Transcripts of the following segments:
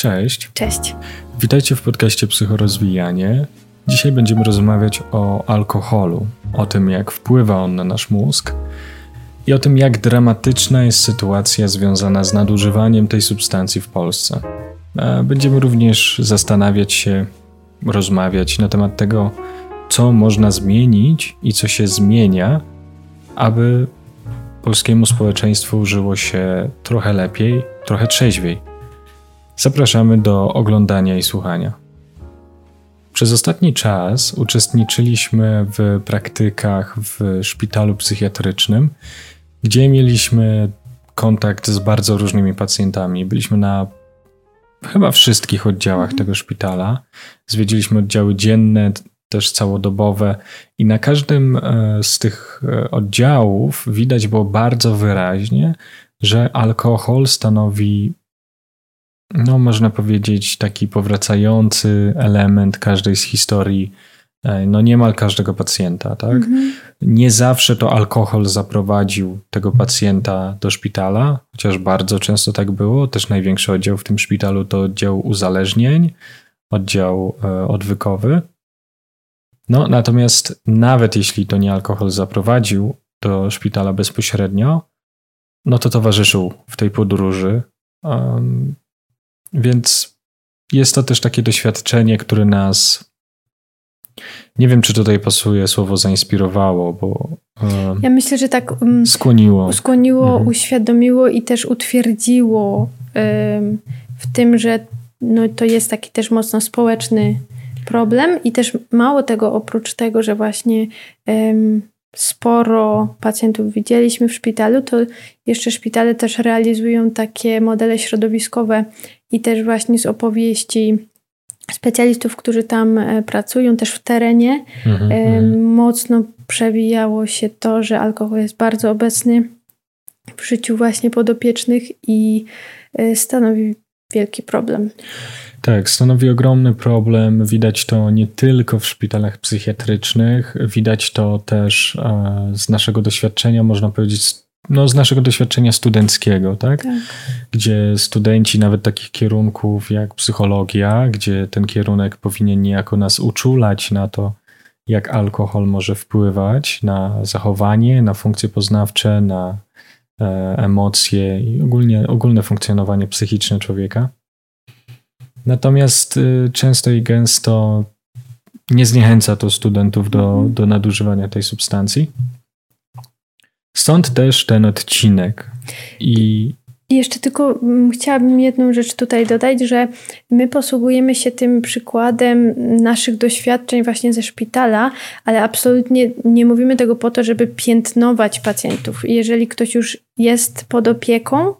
Cześć. Cześć. Witajcie w podcaście Psychorozwijanie. Dzisiaj będziemy rozmawiać o alkoholu, o tym jak wpływa on na nasz mózg i o tym jak dramatyczna jest sytuacja związana z nadużywaniem tej substancji w Polsce. Będziemy również zastanawiać się, rozmawiać na temat tego, co można zmienić i co się zmienia, aby polskiemu społeczeństwu żyło się trochę lepiej, trochę trzeźwiej. Zapraszamy do oglądania i słuchania. Przez ostatni czas uczestniczyliśmy w praktykach w szpitalu psychiatrycznym, gdzie mieliśmy kontakt z bardzo różnymi pacjentami. Byliśmy na chyba wszystkich oddziałach mhm. tego szpitala. Zwiedziliśmy oddziały dzienne, też całodobowe, i na każdym e, z tych e, oddziałów widać było bardzo wyraźnie, że alkohol stanowi no można powiedzieć, taki powracający element każdej z historii, e, no niemal każdego pacjenta, tak? Mhm. Nie zawsze to alkohol zaprowadził tego pacjenta do szpitala, chociaż bardzo często tak było. Też największy oddział w tym szpitalu to oddział uzależnień, oddział e, odwykowy. No, natomiast nawet jeśli to nie alkohol zaprowadził do szpitala bezpośrednio, no to towarzyszył w tej podróży. Um, więc jest to też takie doświadczenie, które nas. Nie wiem, czy tutaj pasuje słowo zainspirowało, bo. Um, ja myślę, że tak. Um, skłoniło. Skłoniło, mhm. uświadomiło i też utwierdziło um, w tym, że no, to jest taki też mocno społeczny problem i też mało tego, oprócz tego, że właśnie sporo pacjentów widzieliśmy w szpitalu, to jeszcze szpitale też realizują takie modele środowiskowe i też właśnie z opowieści specjalistów, którzy tam e, pracują, też w terenie, mhm, mhm, mocno przewijało się to, że alkohol jest bardzo obecny w życiu właśnie podopiecznych i e, stanowi wielki problem. Tak, stanowi ogromny problem. Widać to nie tylko w szpitalach psychiatrycznych, widać to też e, z naszego doświadczenia, można powiedzieć, no, z naszego doświadczenia studenckiego, tak? tak? Gdzie studenci nawet takich kierunków jak psychologia, gdzie ten kierunek powinien niejako nas uczulać na to, jak alkohol może wpływać na zachowanie, na funkcje poznawcze, na e, emocje i ogólnie, ogólne funkcjonowanie psychiczne człowieka. Natomiast y, często i gęsto nie zniechęca to studentów do, mhm. do nadużywania tej substancji. Stąd też ten odcinek. I jeszcze tylko mm, chciałabym jedną rzecz tutaj dodać, że my posługujemy się tym przykładem naszych doświadczeń właśnie ze szpitala, ale absolutnie nie mówimy tego po to, żeby piętnować pacjentów. Jeżeli ktoś już jest pod opieką,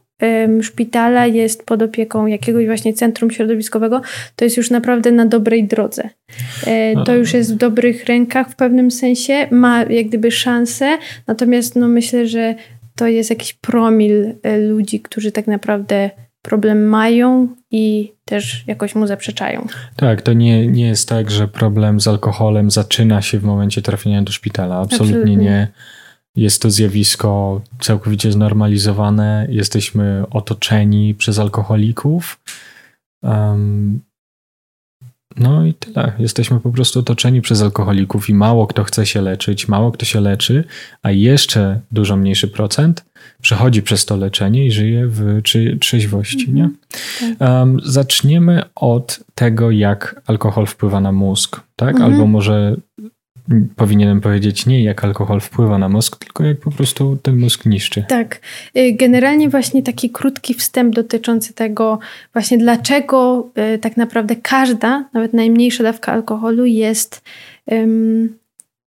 szpitala, jest pod opieką jakiegoś właśnie centrum środowiskowego, to jest już naprawdę na dobrej drodze. E, to już jest w dobrych rękach w pewnym sensie, ma jak gdyby szansę, natomiast no myślę, że to jest jakiś promil e, ludzi, którzy tak naprawdę problem mają i też jakoś mu zaprzeczają. Tak, to nie, nie jest tak, że problem z alkoholem zaczyna się w momencie trafienia do szpitala. Absolutnie, Absolutnie. nie jest to zjawisko całkowicie znormalizowane, jesteśmy otoczeni przez alkoholików. Um, no i tyle. Jesteśmy po prostu otoczeni przez alkoholików i mało kto chce się leczyć, mało kto się leczy, a jeszcze dużo mniejszy procent przechodzi przez to leczenie i żyje w trzeźwości. Mm -hmm. nie? Um, zaczniemy od tego, jak alkohol wpływa na mózg, tak? -hmm. Albo może powinienem powiedzieć nie jak alkohol wpływa na mózg, tylko jak po prostu ten mózg niszczy. Tak. Y, generalnie właśnie taki krótki wstęp dotyczący tego właśnie dlaczego y, tak naprawdę każda, nawet najmniejsza dawka alkoholu jest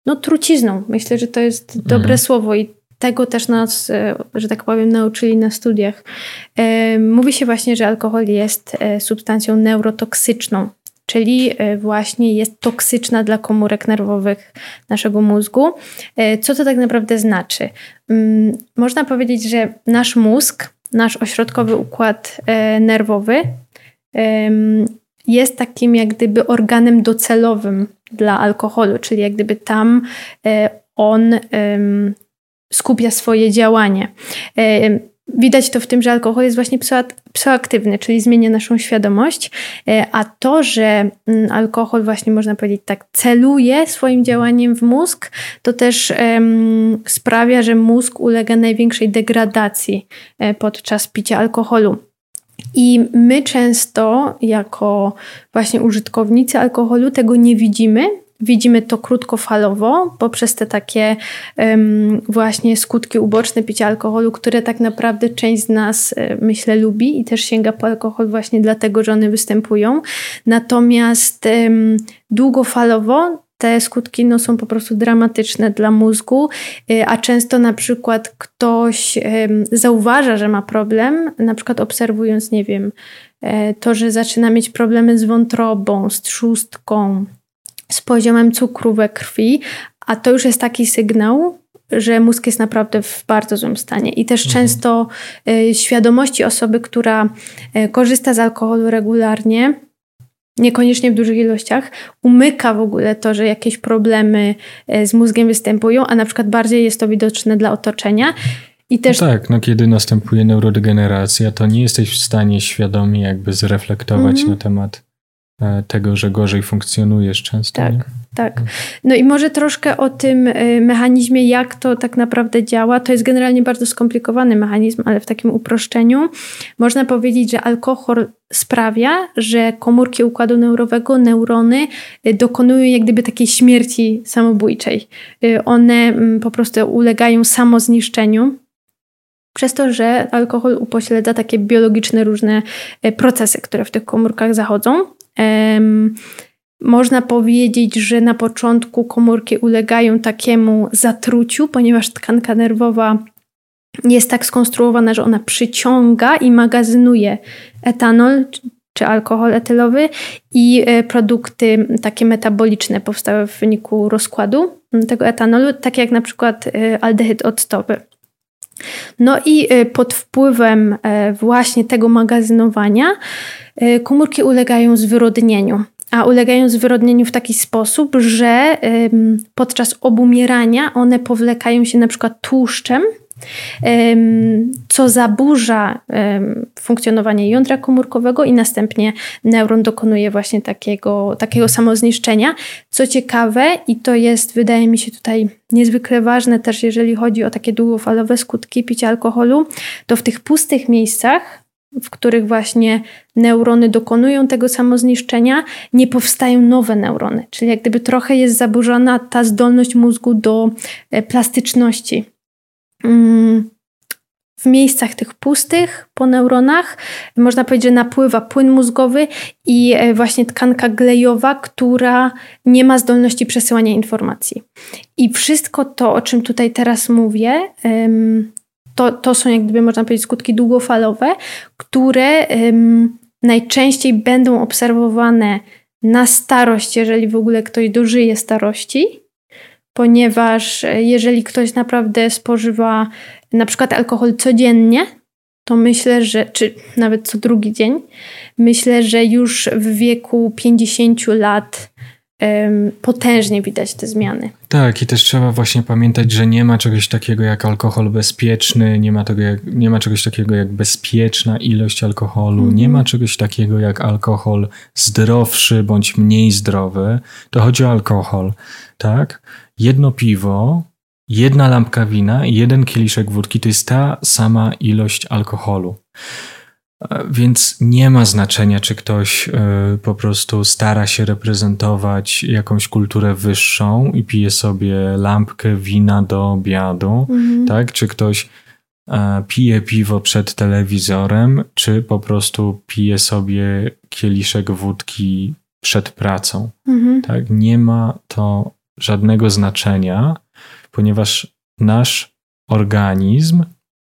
no trucizną. Myślę, że to jest dobre mhm. słowo i tego też nas, y, że tak powiem, nauczyli na studiach. Mówi się właśnie, że alkohol jest substancją neurotoksyczną czyli e, właśnie jest toksyczna dla komórek nerwowych naszego mózgu. E, co to tak naprawdę znaczy? Mm, można powiedzieć, że nasz mózg, nasz ośrodkowy układ e, nerwowy jest takim jak gdyby organem docelowym dla alkoholu, czyli jak gdyby tam on skupia swoje działanie. Widać to w tym, że alkohol jest właśnie psychoaktywny, czyli zmienia naszą świadomość, e, a to, że mm, alkohol właśnie można powiedzieć tak celuje swoim działaniem w mózg, to też um, sprawia, że mózg ulega największej degradacji e, podczas picia alkoholu. I my często, jako właśnie użytkownicy alkoholu, tego nie widzimy, Widzimy to krótkofalowo poprzez te takie um, właśnie skutki uboczne picia alkoholu, które tak naprawdę część z nas, e, myślę, lubi i też sięga po alkohol właśnie dlatego, że one występują. Natomiast um, długofalowo te skutki no, są po prostu dramatyczne dla mózgu, e, a często na przykład ktoś zauważa, że ma problem, na przykład obserwując, nie wiem, e, to, że zaczyna mieć problemy z wątrobą, z trzustką, z poziomem cukru we krwi, a to już jest taki sygnał, że mózg jest naprawdę w bardzo złym stanie. I też mhm. często y, świadomości osoby, która y, korzysta z alkoholu regularnie, niekoniecznie w dużych ilościach, umyka w ogóle to, że jakieś problemy y, z mózgiem występują, a na przykład bardziej jest to widoczne dla otoczenia. I też... No tak, no kiedy następuje neurodegeneracja, to nie jesteś w stanie świadomie jakby zreflektować mhm. na temat tego, że gorzej funkcjonujesz często. Tak, nie? tak. No i może troszkę o tym e, mechanizmie, jak to tak naprawdę działa. To jest generalnie bardzo skomplikowany mechanizm, ale w takim uproszczeniu można powiedzieć, że alkohol sprawia, że komórki układu neurowego, neurony e, dokonują jak gdyby takiej śmierci samobójczej. One mm, po prostu ulegają samozniszczeniu, przez to, że alkohol upośledza takie biologiczne różne procesy, które w tych komórkach zachodzą. Można powiedzieć, że na początku komórki ulegają takiemu zatruciu, ponieważ tkanka nerwowa jest tak skonstruowana, że ona przyciąga i magazynuje etanol czy alkohol etylowy i e, produkty takie metaboliczne powstałe w wyniku rozkładu tego etanolu, takie jak na przykład e, aldehyd octowy. No i e, pod wpływem właśnie tego magazynowania E, komórki ulegają zwyrodnieniu. A ulegają zwyrodnieniu w taki sposób, że podczas obumierania one powlekają się na przykład tłuszczem, co zaburza funkcjonowanie jądra komórkowego i następnie neuron dokonuje właśnie takiego, takiego samozniszczenia. Co ciekawe, i to jest, wydaje mi się tutaj niezwykle ważne też, jeżeli chodzi o takie długofalowe skutki picia alkoholu, to w tych pustych miejscach w których właśnie neurony dokonują tego samozniszczenia, nie powstają nowe neurony. Czyli jak gdyby trochę jest zaburzona ta zdolność mózgu do e, plastyczności. Mm, w miejscach tych pustych po neuronach można powiedzieć, że napływa płyn mózgowy i e, właśnie tkanka glejowa, która nie ma zdolności przesyłania informacji. I wszystko to, o czym tutaj teraz mówię, to, to są jak gdyby można powiedzieć skutki długofalowe, które najczęściej będą obserwowane na starość, jeżeli w ogóle ktoś dożyje starości, ponieważ e, jeżeli ktoś naprawdę spożywa na przykład alkohol codziennie, to myślę, że, czy nawet co drugi dzień, myślę, że już w wieku 50 lat potężnie widać te zmiany. Tak, i też trzeba właśnie pamiętać, że nie ma czegoś takiego jak alkohol bezpieczny, nie ma, tego jak, nie ma czegoś takiego jak bezpieczna ilość alkoholu, mm nie ma czegoś takiego jak alkohol zdrowszy bądź mniej zdrowy. To chodzi o alkohol, tak? Jedno piwo, jedna lampka wina i jeden kieliszek wódki to jest ta sama ilość alkoholu. Więc nie ma znaczenia, czy ktoś e, po prostu stara się reprezentować jakąś kulturę wyższą i pije sobie lampkę wina do obiadu, mhm. tak? Czy ktoś e, pije piwo przed telewizorem, czy po prostu pije sobie kieliszek wódki przed pracą. Mhm. Tak? Nie ma to żadnego znaczenia, ponieważ nasz organizm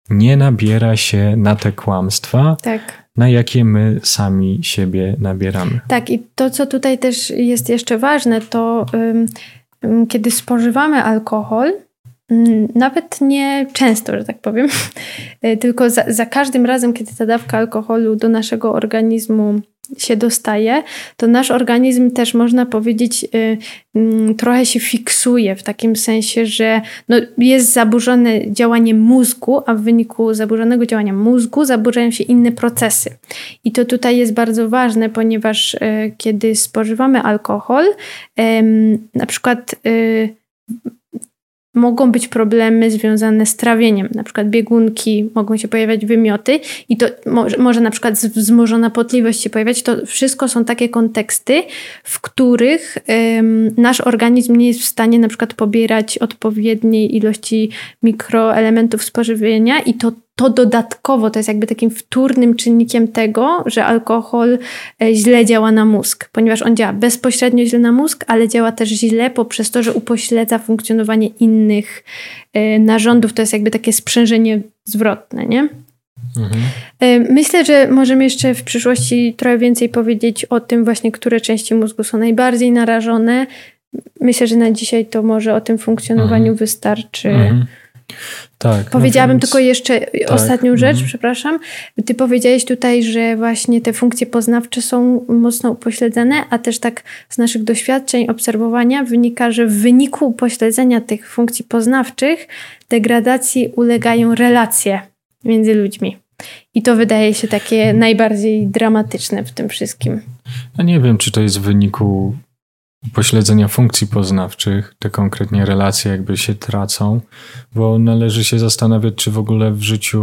nie nabiera się na te kłamstwa, tak. na jakie my sami siebie nabieramy. Tak, i to, co tutaj też jest jeszcze ważne, to um, kiedy spożywamy alkohol, um, nawet nie często, że tak powiem, tylko za, za każdym razem, kiedy ta dawka alkoholu do naszego organizmu się dostaje, to nasz organizm też można powiedzieć y, y, trochę się fiksuje w takim sensie, że no, jest zaburzone działanie mózgu, a w wyniku zaburzonego działania mózgu zaburzają się inne procesy. I to tutaj jest bardzo ważne, ponieważ y, kiedy spożywamy alkohol, na przykład y, mogą być problemy związane z trawieniem, na przykład biegunki, mogą się pojawiać wymioty i to może, może na przykład wzmożona potliwość się pojawiać. To wszystko są takie konteksty, w których ym, nasz organizm nie jest w stanie na przykład pobierać odpowiedniej ilości mikroelementów spożywienia i to to dodatkowo to jest jakby takim wtórnym czynnikiem tego, że alkohol e, źle działa na mózg, ponieważ on działa bezpośrednio źle na mózg, ale działa też źle poprzez to, że upośledza funkcjonowanie innych e, narządów. To jest jakby takie sprzężenie zwrotne, nie? Mhm. E, myślę, że możemy jeszcze w przyszłości trochę więcej powiedzieć o tym właśnie, które części mózgu są najbardziej narażone. Myślę, że na dzisiaj to może o tym funkcjonowaniu mhm. wystarczy. Mhm. Tak. No Powiedziałabym no więc... tylko jeszcze tak. ostatnią rzecz, mhm. przepraszam. Ty powiedziałeś tutaj, że właśnie te funkcje poznawcze są mocno upośledzone, a też tak z naszych doświadczeń, obserwowania wynika, że w wyniku upośledzenia tych funkcji poznawczych degradacji ulegają relacje między ludźmi. I to wydaje się takie najbardziej dramatyczne w tym wszystkim. Ja nie wiem, czy to jest w wyniku pośledzenia funkcji poznawczych, te konkretnie relacje jakby się tracą, bo należy się zastanawiać, czy w ogóle w życiu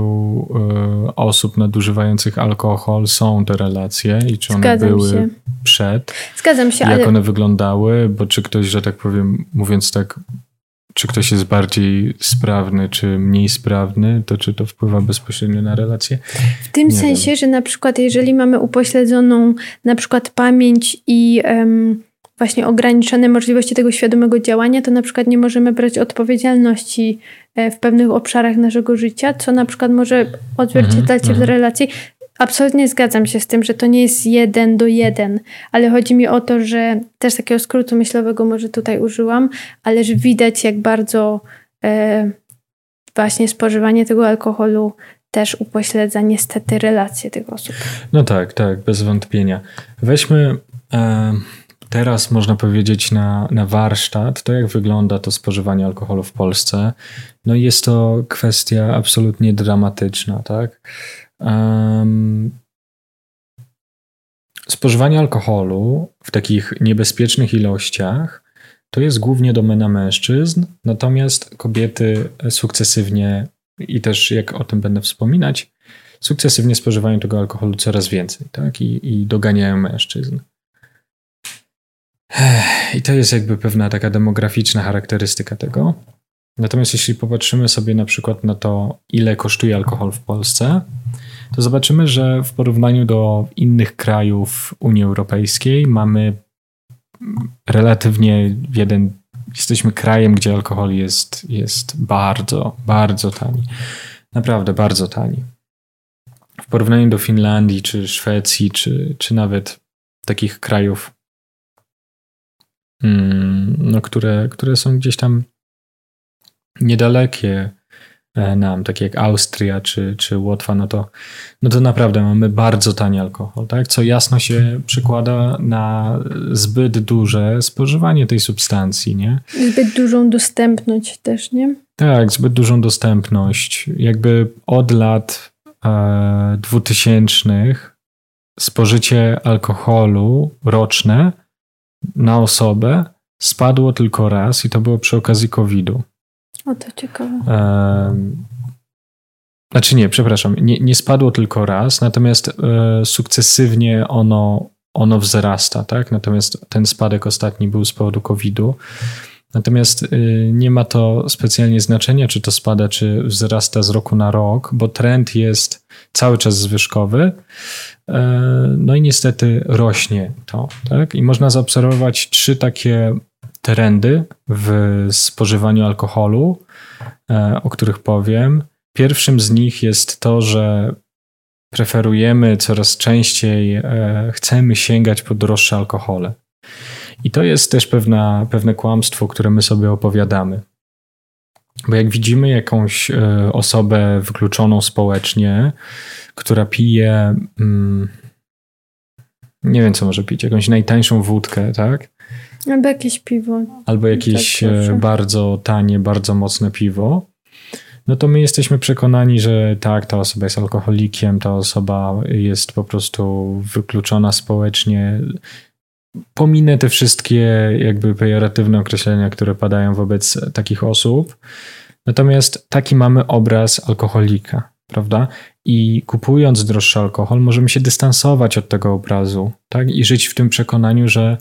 y, osób nadużywających alkohol są te relacje i czy one Zgadzam były się. przed. Zgadzam się, jak ale... one wyglądały, bo czy ktoś, że tak powiem, mówiąc tak, czy ktoś jest bardziej sprawny, czy mniej sprawny, to czy to wpływa bezpośrednio na relacje? W tym Nie sensie, wiem. że na przykład jeżeli mamy upośledzoną na przykład pamięć i um, właśnie ograniczone możliwości tego świadomego działania, to na przykład nie możemy brać odpowiedzialności e, w pewnych obszarach naszego życia, co na przykład może odzwierciedlać się w mhm. relacji. Absolutnie zgadzam się z tym, że to nie jest jeden do jeden, ale chodzi mi o to, że też takiego skrótu myślowego może tutaj użyłam, ale że widać jak bardzo e, właśnie spożywanie tego alkoholu też upośledza niestety relacje tych osób. No tak, tak, bez wątpienia. Weźmy e, teraz można powiedzieć na, na warsztat, to jak wygląda to spożywanie alkoholu w Polsce. No jest to kwestia absolutnie dramatyczna, tak? Um, spożywanie alkoholu w takich niebezpiecznych ilościach to jest głównie domena mężczyzn, natomiast kobiety sukcesywnie i też jak o tym będę wspominać, sukcesywnie spożywają tego alkoholu coraz więcej, tak? I, i doganiają mężczyzn. I to jest jakby pewna taka demograficzna charakterystyka tego. Natomiast jeśli popatrzymy sobie na przykład na to, ile kosztuje alkohol w Polsce, to zobaczymy, że w porównaniu do innych krajów Unii Europejskiej mamy relatywnie jeden. Jesteśmy krajem, gdzie alkohol jest, jest bardzo, bardzo tani. Naprawdę bardzo tani. W porównaniu do Finlandii, czy Szwecji, czy, czy nawet takich krajów no, które, które są gdzieś tam niedalekie e, nam, takie jak Austria czy, czy Łotwa, no to, no to naprawdę mamy bardzo tani alkohol, tak? co jasno się przekłada na zbyt duże spożywanie tej substancji. Nie? Zbyt dużą dostępność też, nie? Tak, zbyt dużą dostępność. Jakby od lat e, 2000 spożycie alkoholu roczne na osobę spadło tylko raz i to było przy okazji COVID-u. O, to ciekawe. znaczy nie, przepraszam, nie, nie spadło tylko raz, natomiast e, sukcesywnie ono, ono wzrasta, tak? Natomiast ten spadek ostatni był z powodu COVID-u. Natomiast y, nie ma to specjalnie znaczenia, czy to spada, czy wzrasta z roku na rok, bo trend jest cały czas zwyżkowy. E, no i niestety rośnie to. Tak? I można zaobserwować trzy takie trendy w spożywaniu alkoholu, e, o których powiem. Pierwszym z nich jest to, że preferujemy coraz częściej, e, chcemy sięgać po droższe alkohole. I to jest też pewna, pewne kłamstwo, które my sobie opowiadamy. Bo jak widzimy jakąś osobę wykluczoną społecznie, która pije, mm, nie wiem co może pić, jakąś najtańszą wódkę, tak? Albo jakieś piwo. Albo jakieś tak, e, bardzo tanie, bardzo mocne piwo. No to my jesteśmy przekonani, że tak, ta osoba jest alkoholikiem, ta osoba jest po prostu wykluczona społecznie. Pominę te wszystkie jakby pejoratywne określenia, które padają wobec takich osób. Natomiast taki mamy obraz alkoholika, prawda? I kupując droższy alkohol, możemy się dystansować od tego obrazu, tak? I żyć w tym przekonaniu, że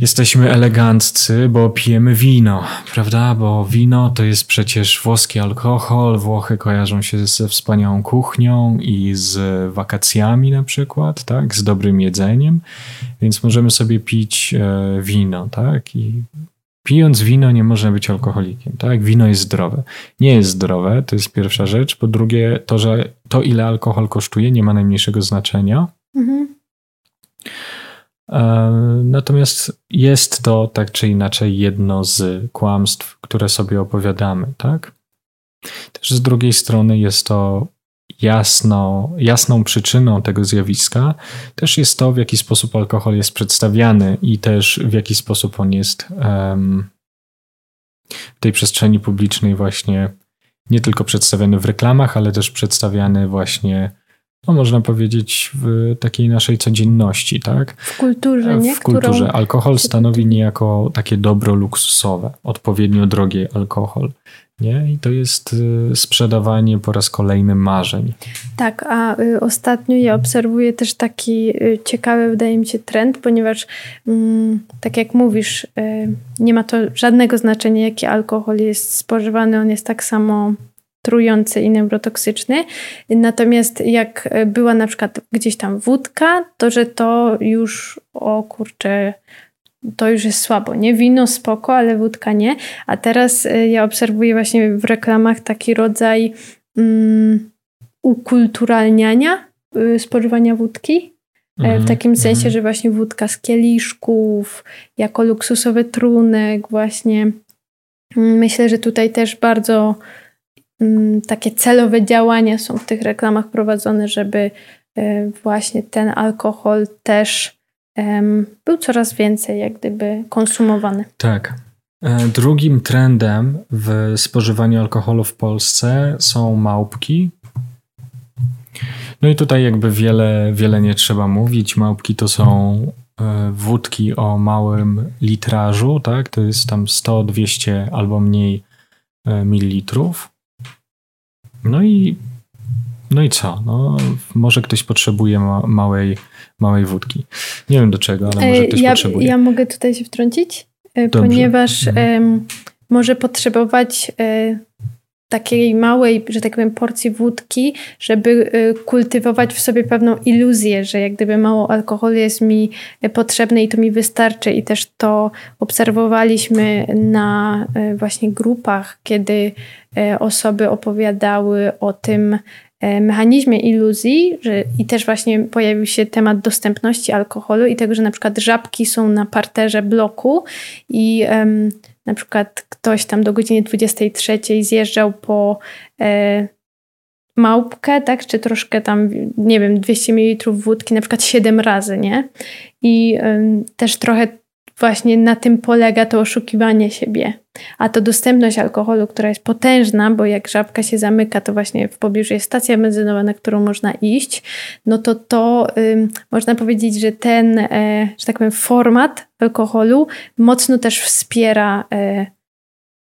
jesteśmy eleganccy, bo pijemy wino, prawda? Bo wino to jest przecież włoski alkohol. Włochy kojarzą się ze wspaniałą kuchnią i z wakacjami na przykład, tak? Z dobrym jedzeniem. Więc możemy sobie pić e, wino, tak? I pijąc wino nie można być alkoholikiem, tak? Wino jest zdrowe. Nie jest zdrowe, to jest pierwsza rzecz. Po drugie, to, że to ile alkohol kosztuje nie ma najmniejszego znaczenia. Mhm. E, natomiast jest to tak czy inaczej jedno z kłamstw, które sobie opowiadamy, tak? Też z drugiej strony jest to jasno, jasną przyczyną tego zjawiska też jest to, w jaki sposób alkohol jest przedstawiany i też w jaki sposób on jest um, w tej przestrzeni publicznej właśnie nie tylko przedstawiany w reklamach, ale też przedstawiany właśnie no można powiedzieć, w takiej naszej codzienności, tak? W kulturze, nie? W kulturze. Którą... Alkohol stanowi niejako takie dobro luksusowe, odpowiednio drogi alkohol. Nie? I to jest y, sprzedawanie po raz kolejny marzeń. Tak, a y, ostatnio ja obserwuję też taki y, ciekawy, wydaje mi się, trend, ponieważ mm, tak jak mówisz, nie ma to żadnego znaczenia, jaki alkohol jest spożywany, on jest tak samo trujący i neurotoksyczny. Natomiast jak była na przykład gdzieś tam wódka, to że to już, o kurczę, to już jest słabo, nie? Wino spoko, ale wódka nie. A teraz y, ja obserwuję właśnie w reklamach taki rodzaj um, ukulturalniania y, spożywania wódki. Mm, w takim mm. sensie, że właśnie wódka z kieliszków, jako luksusowy trunek, właśnie. Mm, myślę, że tutaj też bardzo takie celowe działania są w tych reklamach prowadzone, żeby y, właśnie ten alkohol też był coraz więcej jak gdyby konsumowany. Tak. E, drugim trendem w spożywaniu alkoholu w Polsce są małpki. No i tutaj jakby wiele, wiele nie trzeba mówić. Małpki to są e, wódki o małym litrażu, tak? To jest tam 100, 200 albo mniej e, mililitrów. No i no i co? No, może ktoś potrzebuje ma małej, małej wódki. Nie wiem do czego, ale może ktoś ja, potrzebuje. Ja mogę tutaj się wtrącić, e, Dobrze. ponieważ mhm. może potrzebować e, takiej małej, że tak powiem, porcji wódki, żeby e, kultywować w sobie pewną iluzję, że jak gdyby mało alkoholu jest mi potrzebne i to mi wystarczy. I też to obserwowaliśmy na właśnie grupach, kiedy osoby opowiadały o tym, mechanizmie iluzji że, i też właśnie pojawił się temat dostępności alkoholu i tego, że na przykład żabki są na parterze bloku i um, na przykład ktoś tam do godziny 23 zjeżdżał po e, małpkę, tak, czy troszkę tam, nie wiem, 200 ml wódki na przykład 7 razy, nie? I też trochę właśnie na tym polega to oszukiwanie siebie. A to dostępność alkoholu, która jest potężna, bo jak żabka się zamyka, to właśnie w pobliżu jest stacja benzynowa, na którą można iść, no to to ym, można powiedzieć, że ten, e, że tak powiem, format alkoholu mocno też wspiera e,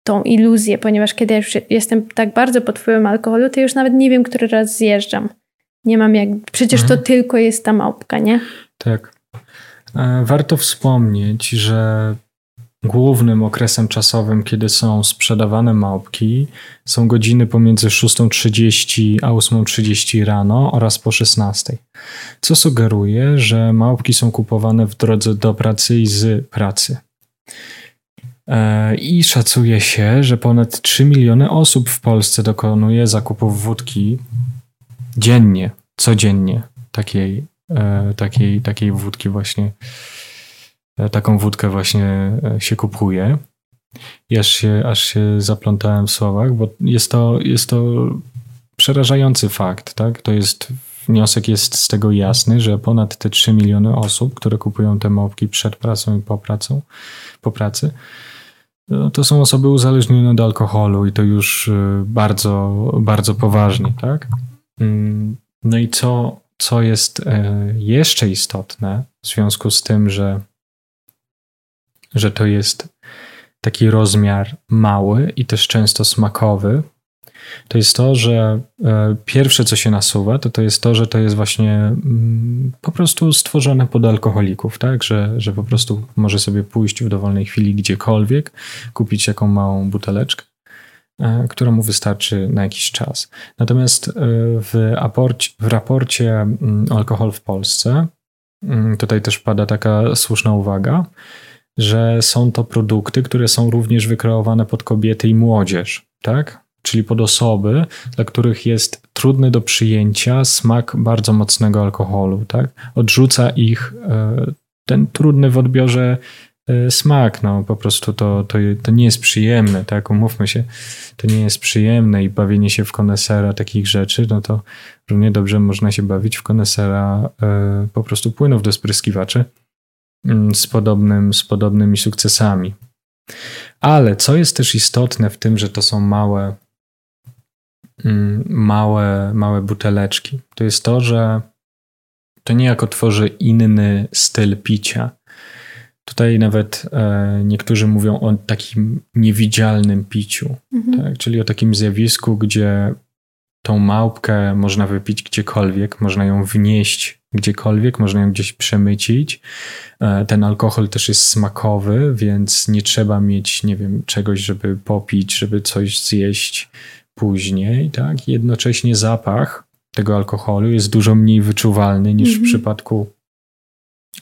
tą iluzję, ponieważ kiedy ja już jestem tak bardzo pod wpływem alkoholu, to już nawet nie wiem, który raz zjeżdżam. Nie mam jak. Przecież mhm. to tylko jest ta małpka, nie? Tak. E, warto wspomnieć, że głównym okresem czasowym, kiedy są sprzedawane małpki, są godziny pomiędzy 6.30 a 8.30 rano oraz po 16.00, co sugeruje, że małpki są kupowane w drodze do pracy i z pracy. E, I szacuje się, że ponad 3 miliony osób w Polsce dokonuje zakupów wódki dziennie, codziennie takiej takiej, takiej wódki właśnie, e, taką wódkę właśnie e, się kupuje. I aż się, aż się zaplątałem w słowach, bo jest to, jest to przerażający fakt, tak? To jest wniosek jest z tego jasny, że ponad te 3 miliony osób, które kupują te małpki przed pracą i po, pracą, po pracy, no, to są osoby uzależnione od alkoholu i to już bardzo, bardzo poważnie, tak? Mm, no i co, co jest e, jeszcze istotne w związku z tym, że, że to jest taki rozmiar mały i też często smakowy, to jest to, że e, pierwsze, co się nasuwa, to to jest to, że to jest właśnie mm, po prostu stworzone pod alkoholików, tak? Że, że po prostu może sobie pójść w dowolnej chwili gdziekolwiek, kupić jaką małą buteleczkę, która mu wystarczy na jakiś czas. Natomiast e, w, aporcie, w raporcie mm, Alkohol w Polsce, mm, tutaj też pada taka słuszna uwaga, że są to produkty, które są również wykreowane pod kobiety i młodzież, tak? czyli pod osoby, dla których jest trudny do przyjęcia smak bardzo mocnego alkoholu. Tak? Odrzuca ich e, ten trudny w odbiorze e, smak. No, po prostu to, to, to nie jest przyjemne, tak? Umówmy się, to nie jest przyjemne i bawienie się w konesera takich rzeczy, no to równie dobrze można się bawić w konesera e, po prostu płynów do spryskiwaczy mm, z, podobnym, z podobnymi sukcesami. Ale co jest też istotne w tym, że to są małe Mm, małe, małe buteleczki. To jest to, że to niejako tworzy inny styl picia. Tutaj nawet e, niektórzy mówią o takim niewidzialnym piciu, mhm. tak? czyli o takim zjawisku, gdzie tą małpkę można wypić gdziekolwiek, można ją wnieść gdziekolwiek, można ją gdzieś przemycić. E, ten alkohol też jest smakowy, więc nie trzeba mieć, nie wiem, czegoś, żeby popić, żeby coś zjeść później, tak? Jednocześnie zapach tego alkoholu jest dużo mniej wyczuwalny niż w mhm. przypadku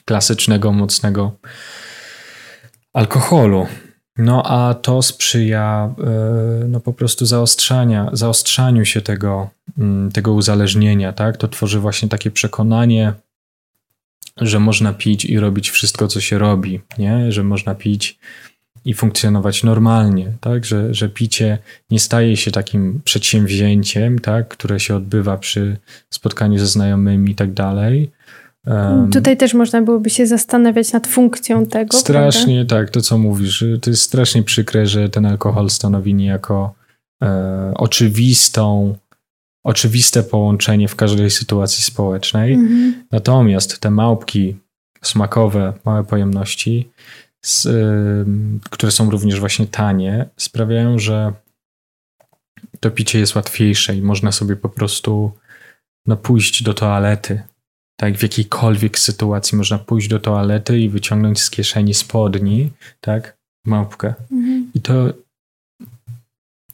klasycznego, mocnego alkoholu. No a to sprzyja e, no, po prostu zaostrzania, zaostrzaniu się tego, mm, tego uzależnienia, tak? To tworzy właśnie takie przekonanie, że można pić i robić wszystko, co się robi, nie? Że można pić i funkcjonować normalnie, tak? Że, że picie nie staje się takim przedsięwzięciem, tak? które się odbywa przy spotkaniu ze znajomymi i tak dalej. Tutaj też można byłoby się zastanawiać nad funkcją tego. Strasznie, prawda? tak, to co mówisz. To jest strasznie przykre, że ten alkohol stanowi niejako e, oczywistą, oczywiste połączenie w każdej sytuacji społecznej. Mhm. Natomiast te małpki smakowe, małe pojemności z, które są również właśnie tanie, sprawiają, że to picie jest łatwiejsze i można sobie po prostu no, pójść do toalety. Tak, w jakiejkolwiek sytuacji można pójść do toalety i wyciągnąć z kieszeni spodni, tak, małpkę. Mhm. I to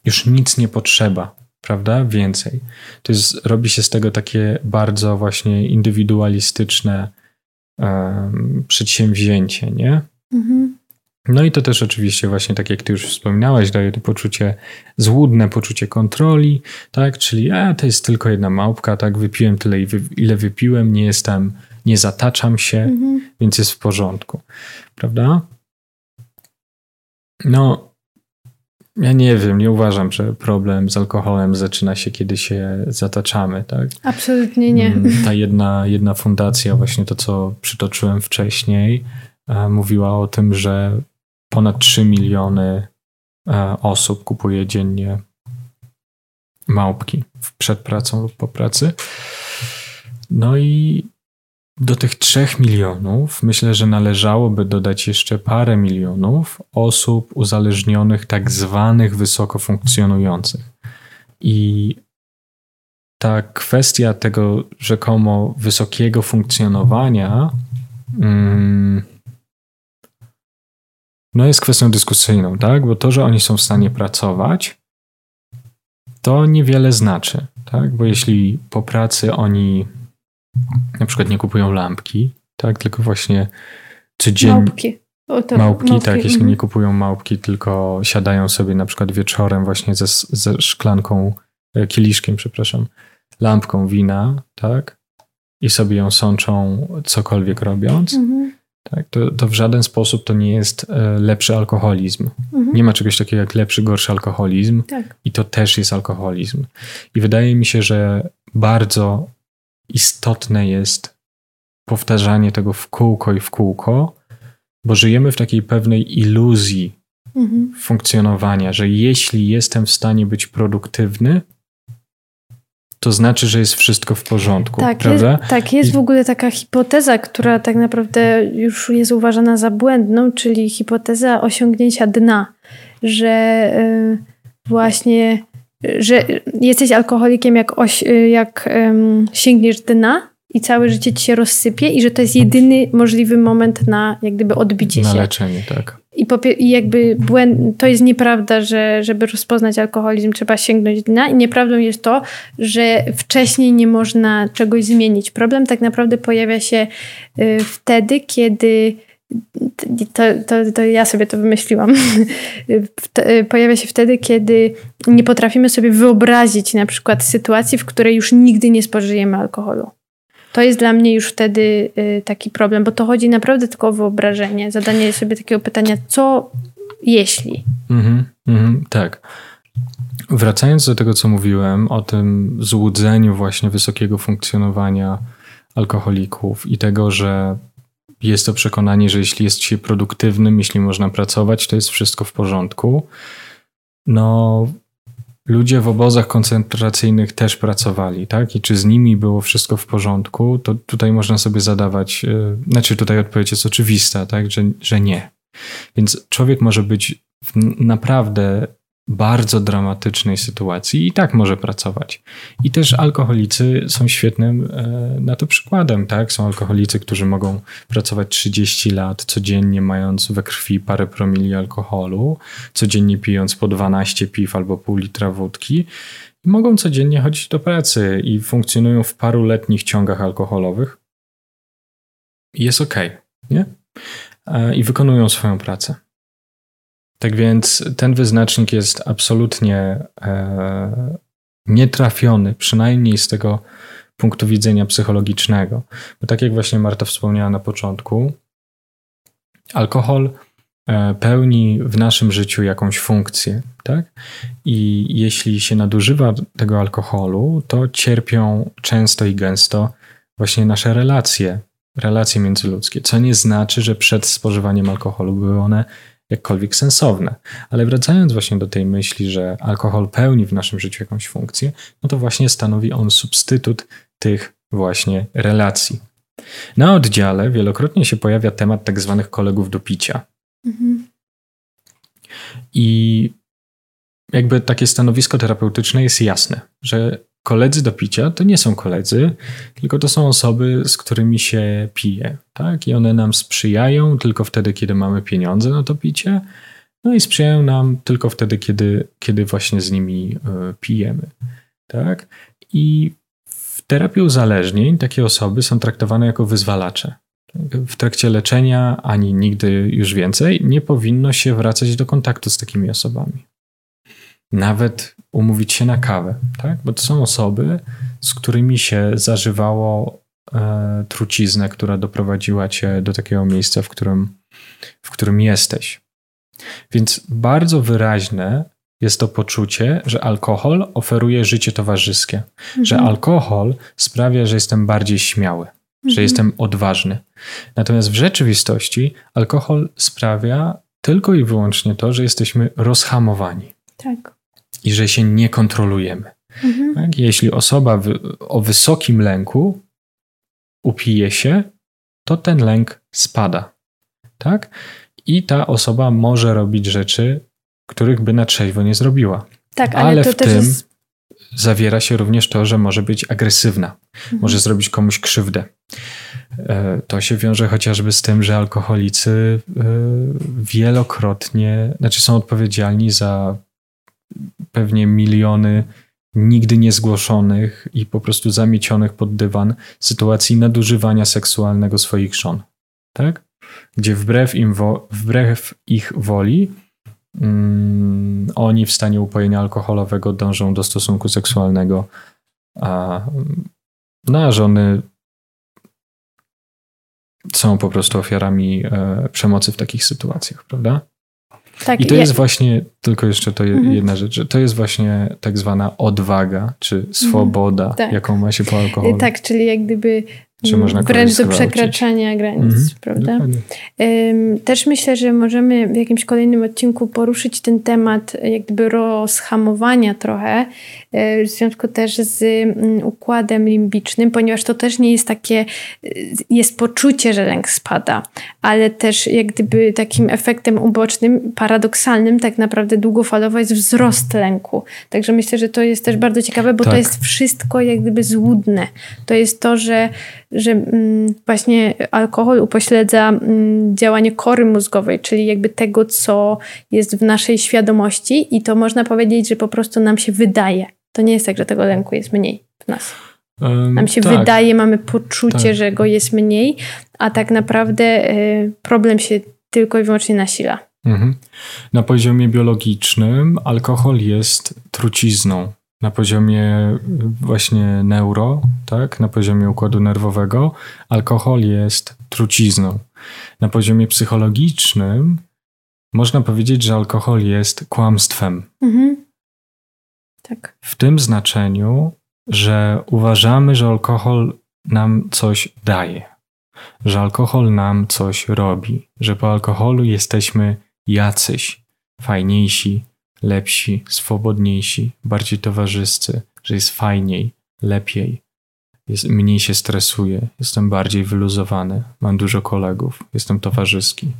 już nic nie potrzeba, prawda? Więcej. To jest, robi się z tego takie bardzo właśnie indywidualistyczne um, przedsięwzięcie, nie? Mhm. No i to też oczywiście właśnie, tak jak ty już wspominałaś, daje to poczucie, złudne poczucie kontroli, tak, czyli a, to jest tylko jedna małpka, tak, wypiłem tyle, ile wypiłem, nie jestem, nie zataczam się, mhm. więc jest w porządku, prawda? No, ja nie wiem, nie uważam, że problem z alkoholem zaczyna się, kiedy się zataczamy, tak? Absolutnie nie. Mm, ta jedna, jedna fundacja, właśnie to, co przytoczyłem wcześniej, E, mówiła o tym, że ponad 3 miliony e, osób kupuje dziennie małpki przed pracą lub po pracy. No i do tych 3 milionów myślę, że należałoby dodać jeszcze parę milionów osób uzależnionych, tak zwanych wysoko funkcjonujących. I ta kwestia tego rzekomo wysokiego funkcjonowania. Hmm, no jest kwestią dyskusyjną, tak? Bo to, że oni są w stanie pracować, to niewiele znaczy, tak? Bo jeśli po pracy oni na przykład nie kupują lampki, tak? Tylko właśnie codziennie... Małpki. O, to, małpki, małpki, tak, jeśli mm. nie kupują małpki, tylko siadają sobie na przykład wieczorem właśnie ze, ze szklanką, e, kieliszkiem, przepraszam, lampką wina, tak? I sobie ją sączą cokolwiek robiąc, -hmm tak, to, to w żaden sposób to nie jest e, lepszy alkoholizm. Mhm. Nie ma czegoś takiego jak lepszy, gorszy alkoholizm. Tak. I to też jest alkoholizm. I wydaje mi się, że bardzo istotne jest powtarzanie tego w kółko i w kółko, bo żyjemy w takiej pewnej iluzji mhm. funkcjonowania, że jeśli jestem w stanie być produktywny, to znaczy, że jest wszystko w porządku, tak, prawda? Jest, tak, jest w ogóle taka hipoteza, która tak naprawdę już jest uważana za błędną, czyli hipoteza osiągnięcia dna, że yy, właśnie, że jesteś alkoholikiem, jak, oś, jak yy, sięgniesz dna, i całe życie ci się rozsypie i że to jest jedyny możliwy moment na jak gdyby odbicie na się. Na leczenie, tak. I, I jakby błęd, to jest nieprawda, że żeby rozpoznać alkoholizm trzeba sięgnąć dna i nieprawdą jest to, że wcześniej nie można czegoś zmienić. Problem tak naprawdę pojawia się y, wtedy, kiedy to, to, to ja sobie to wymyśliłam. Y, pojawia się wtedy, kiedy nie potrafimy sobie wyobrazić na przykład sytuacji, w której już nigdy nie spożyjemy alkoholu. To jest dla mnie już wtedy y, taki problem, bo to chodzi naprawdę tylko o wyobrażenie, zadanie sobie takiego pytania, co jeśli? Mhm, mhm, tak. Wracając do tego, co mówiłem o tym złudzeniu właśnie wysokiego funkcjonowania alkoholików i tego, że jest to przekonanie, że jeśli jest się produktywnym, jeśli można pracować, to jest wszystko w porządku. No, ludzie w obozach koncentracyjnych też pracowali, tak? I czy z nimi było wszystko w porządku, to tutaj można sobie zadawać, yy, znaczy tutaj odpowiedź jest oczywista, tak? Że, że nie. Więc człowiek może być naprawdę bardzo dramatycznej sytuacji i tak może pracować. I też alkoholicy są świetnym e, na to przykładem, tak? Są alkoholicy, którzy mogą pracować 30 lat codziennie, mając we krwi parę promili alkoholu, codziennie pijąc po 12 piw albo pół litra wódki. I mogą codziennie chodzić do pracy i funkcjonują w paruletnich ciągach alkoholowych. I jest ok, nie? E, I wykonują swoją pracę. Tak więc ten wyznacznik jest absolutnie e, nietrafiony, przynajmniej z tego punktu widzenia psychologicznego. Bo tak jak właśnie Marta wspomniała na początku, alkohol e, pełni w naszym życiu jakąś funkcję, tak? I jeśli się nadużywa tego alkoholu, to cierpią często i gęsto właśnie nasze relacje, relacje międzyludzkie, co nie znaczy, że przed spożywaniem alkoholu były one jakkolwiek sensowne. Ale wracając właśnie do tej myśli, że alkohol pełni w naszym życiu jakąś funkcję, no to właśnie stanowi on substytut tych właśnie relacji. Na oddziale wielokrotnie się pojawia temat tak zwanych kolegów do picia. Mhm. I jakby takie stanowisko terapeutyczne jest jasne, że koledzy do picia to nie są koledzy, tylko to są osoby, z którymi się pije, tak? I one nam sprzyjają tylko wtedy, kiedy mamy pieniądze na to picie, no i sprzyjają nam tylko wtedy, kiedy, kiedy właśnie z nimi y, pijemy, tak? I w terapii uzależnień takie osoby są traktowane jako wyzwalacze. W trakcie leczenia ani nigdy już więcej nie powinno się wracać do kontaktu z takimi osobami nawet umówić się na kawę, tak? Bo to są osoby, z którymi się zażywało e, truciznę, która doprowadziła cię do takiego miejsca, w którym, w którym jesteś. Więc bardzo wyraźne jest to poczucie, że alkohol oferuje życie towarzyskie, mhm. że alkohol sprawia, że jestem bardziej śmiały, mhm. że jestem odważny. Natomiast w rzeczywistości alkohol sprawia tylko i wyłącznie to, że jesteśmy rozhamowani. Tak i że się nie kontrolujemy. Mhm. Tak? Jeśli osoba o wysokim lęku upije się, to ten lęk spada. Tak? I ta osoba może robić rzeczy, których by na trzeźwo nie zrobiła. Tak, ale, ale w tym jest... zawiera się również to, że może być agresywna, mhm. może zrobić komuś krzywdę. E, to się wiąże chociażby z tym, że alkoholicy e, wielokrotnie, znaczy są odpowiedzialni za pewnie miliony nigdy niezgłoszonych i po prostu zamiecionych pod dywan sytuacji nadużywania seksualnego swoich żon. Tak? Gdzie wbrew, im wo- wbrew ich woli mm, oni w stanie upojenia alkoholowego dążą do stosunku seksualnego, a, no, żony są po prostu ofiarami e, przemocy w takich sytuacjach, prawda? Tak, I to jest właśnie, tylko jeszcze to mhm. jedna rzecz, że to jest właśnie tak zwana odwaga, czy mhm. swoboda, tak. jaką ma się po alkoholu. Tak, czyli jak gdyby czy można wręcz do przekraczania granic, mhm, prawda? Dokładnie. Też myślę, że możemy w jakimś kolejnym odcinku poruszyć ten temat jak gdyby rozhamowania trochę e, w związku też z mm, układem limbicznym, ponieważ to też nie jest takie, e, jest poczucie, że lęk spada, ale też jak gdyby takim efektem ubocznym, paradoksalnym tak naprawdę długofalowo jest wzrost lęku. Także myślę, że to jest też bardzo ciekawe, bo tak. to jest wszystko jak gdyby złudne. To jest to, że że mm, właśnie alkohol upośledza mm, działanie kory mózgowej, czyli jakby tego, co jest w naszej świadomości i to można powiedzieć, że po prostu nam się wydaje. To nie jest tak, że tego lęku jest mniej w nas. Um, nam się tak. wydaje, mamy poczucie, tak. że go jest mniej, a tak naprawdę y, problem się tylko i wyłącznie nasila. Mhm. Na poziomie biologicznym alkohol jest trucizną na poziomie właśnie neuro, tak, na poziomie układu nerwowego, alkohol jest trucizną. Na poziomie psychologicznym można powiedzieć, że alkohol jest kłamstwem. Mhm. Tak. W tym znaczeniu, że uważamy, że alkohol nam coś daje, że alkohol nam coś robi, że po alkoholu jesteśmy jacyś, fajniejsi, lepsi, swobodniejsi, bardziej towarzyscy, że jest fajniej, lepiej, jest, mniej się stresuję, jestem bardziej wyluzowany, mam dużo kolegów, jestem towarzyski,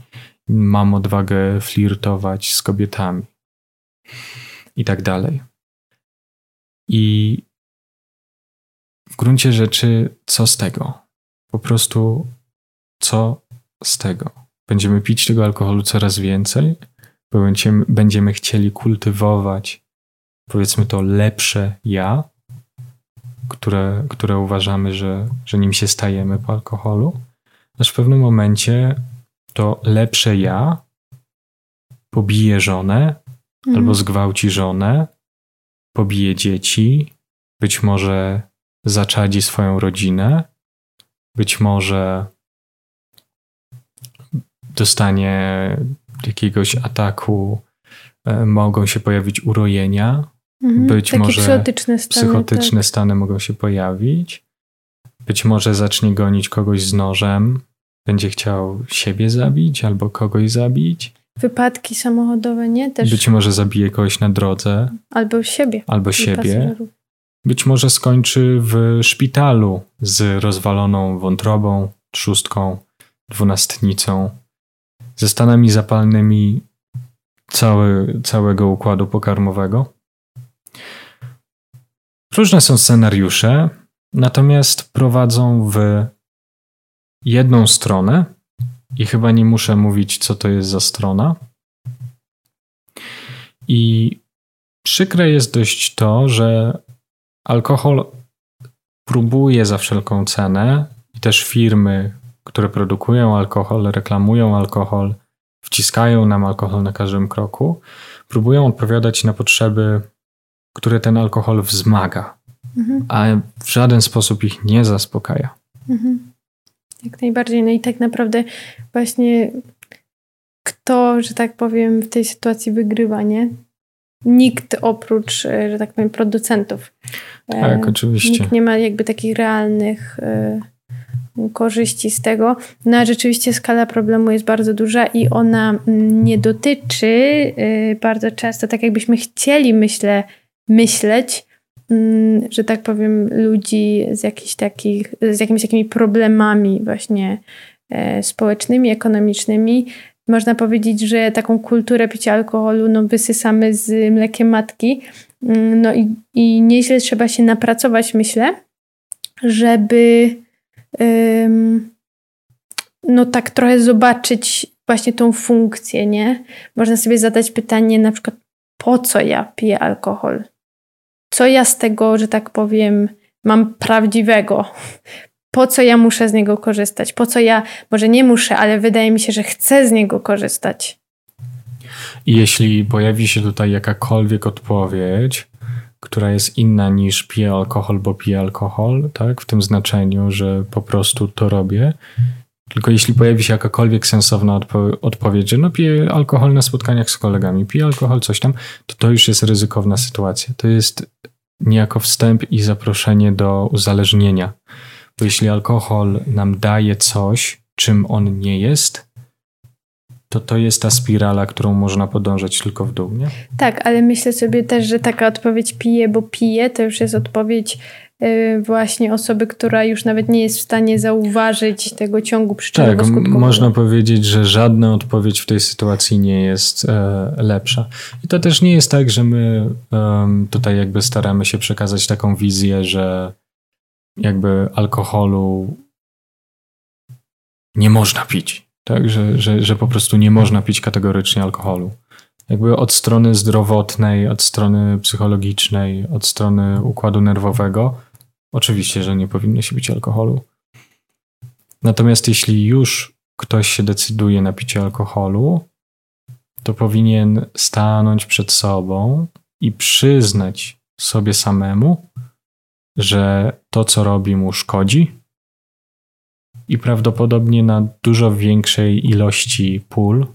mam odwagę flirtować z kobietami i tak dalej. I w gruncie rzeczy, co z tego? Po prostu, co z tego? Będziemy pić tego alkoholu coraz więcej, będziemy, będziemy chcieli kultywować, powiedzmy to, lepsze ja, które, które uważamy, że, że nim się stajemy po alkoholu, aż w pewnym momencie to lepsze ja pobije żonę mhm. albo zgwałci żonę, pobije dzieci, być może zaczadzi swoją rodzinę, być może dostanie jakiegoś ataku e, mogą się pojawić urojenia, mhm, być może psychotyczne stany, psychotyczne tak. stany mogą się pojawić. Być może zacznie gonić kogoś z nożem, będzie chciał siebie zabić albo kogoś zabić. Wypadki samochodowe, nie? Też. Być może zabije kogoś na drodze. Albo siebie. Albo siebie. Być może skończy w szpitalu z rozwaloną wątrobą, trzustką, dwunastnicą ze stanami zapalnymi cały, całego układu pokarmowego. Różne są scenariusze, natomiast prowadzą w jedną stronę i chyba nie muszę mówić, co to jest za strona. I przykre jest dość to, że alkohol próbuje za wszelką cenę i też firmy, które produkują alkohol, reklamują alkohol, wciskają nam alkohol na każdym kroku, próbują odpowiadać na potrzeby, które ten alkohol wzmaga, mhm. a w żaden sposób ich nie zaspokaja. Mhm. Jak najbardziej. No i tak naprawdę właśnie kto, że tak powiem, w tej sytuacji wygrywa, nie? Nikt oprócz, e, że tak powiem, producentów. Tak, e, oczywiście. Nikt nie ma jakby takich realnych e, korzyści z tego. No a rzeczywiście skala problemu jest bardzo duża i ona mm, nie dotyczy y, bardzo często, tak jakbyśmy chcieli, myślę, myśleć, mm, że tak powiem, ludzi z, jakichś takich, z jakimiś takimi problemami właśnie e, społecznymi, ekonomicznymi. Można powiedzieć, że taką kulturę picia alkoholu no, wysysamy z mlekiem matki. Mm, no i, i nieźle trzeba się napracować, myślę, żeby no tak trochę zobaczyć właśnie tą funkcję, nie? Można sobie zadać pytanie na przykład, po co ja piję alkohol? Co ja z tego, że tak powiem, mam prawdziwego? Po co ja muszę z niego korzystać? Po co ja, może nie muszę, ale wydaje mi się, że chcę z niego korzystać? Jeśli pojawi się tutaj jakakolwiek odpowiedź, która jest inna niż piję alkohol, bo piję alkohol, tak? W tym znaczeniu, że po prostu to robię. Tylko jeśli pojawi się jakakolwiek sensowna odpo odpowiedź, że no piję alkohol na spotkaniach z kolegami, piję alkohol, coś tam, to to już jest ryzykowna sytuacja. To jest niejako wstęp i zaproszenie do uzależnienia. Bo jeśli alkohol nam daje coś, czym on nie jest, to to jest ta spirala, którą można podążać tylko w dół, nie? Tak, ale myślę sobie też, że taka odpowiedź pije, bo pije, to już jest odpowiedź y, właśnie osoby, która już nawet nie jest w stanie zauważyć tego ciągu przyczynowo-skutkowego. Tak, można powiedzieć, że żadna odpowiedź w tej sytuacji nie jest e, lepsza. I to też nie jest tak, że my tutaj jakby staramy się przekazać taką wizję, że jakby alkoholu nie można pić tak, że, że, że po prostu nie można pić kategorycznie alkoholu. Jakby od strony zdrowotnej, od strony psychologicznej, od strony układu nerwowego, oczywiście, że nie powinno się pić alkoholu. Natomiast jeśli już ktoś się decyduje na picie alkoholu, to powinien stanąć przed sobą i przyznać sobie samemu, że to, co robi mu, szkodzi, i prawdopodobnie na dużo większej ilości pól,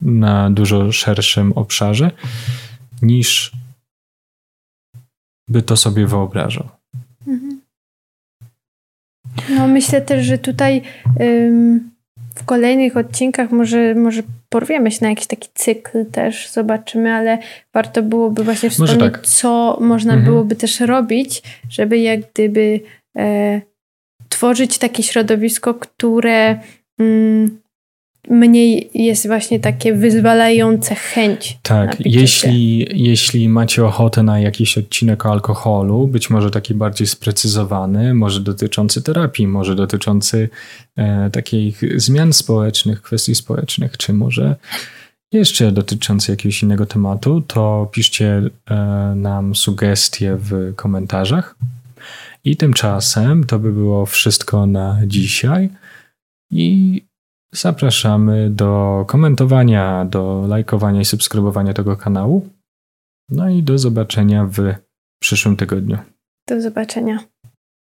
na dużo szerszym obszarze, niż by to sobie wyobrażał. Mhm. No, myślę też, że tutaj w kolejnych odcinkach może, może porwiemy się na jakiś taki cykl też, zobaczymy, ale warto byłoby właśnie wspomnieć, tak. co można mhm. byłoby też robić, żeby jak gdyby e, tworzyć takie środowisko, które mm, mniej jest właśnie takie wyzwalające chęć. Tak, jeśli, jeśli macie ochotę na jakiś odcinek o alkoholu, być może taki bardziej sprecyzowany, może dotyczący terapii, może dotyczący e, takich zmian społecznych, kwestii społecznych, czy może jeszcze dotyczący jakiegoś innego tematu, to piszcie e, nam sugestie w komentarzach. I tymczasem to by było wszystko na dzisiaj. I zapraszamy do komentowania, do lajkowania i subskrybowania tego kanału. No i do zobaczenia w przyszłym tygodniu. Do zobaczenia.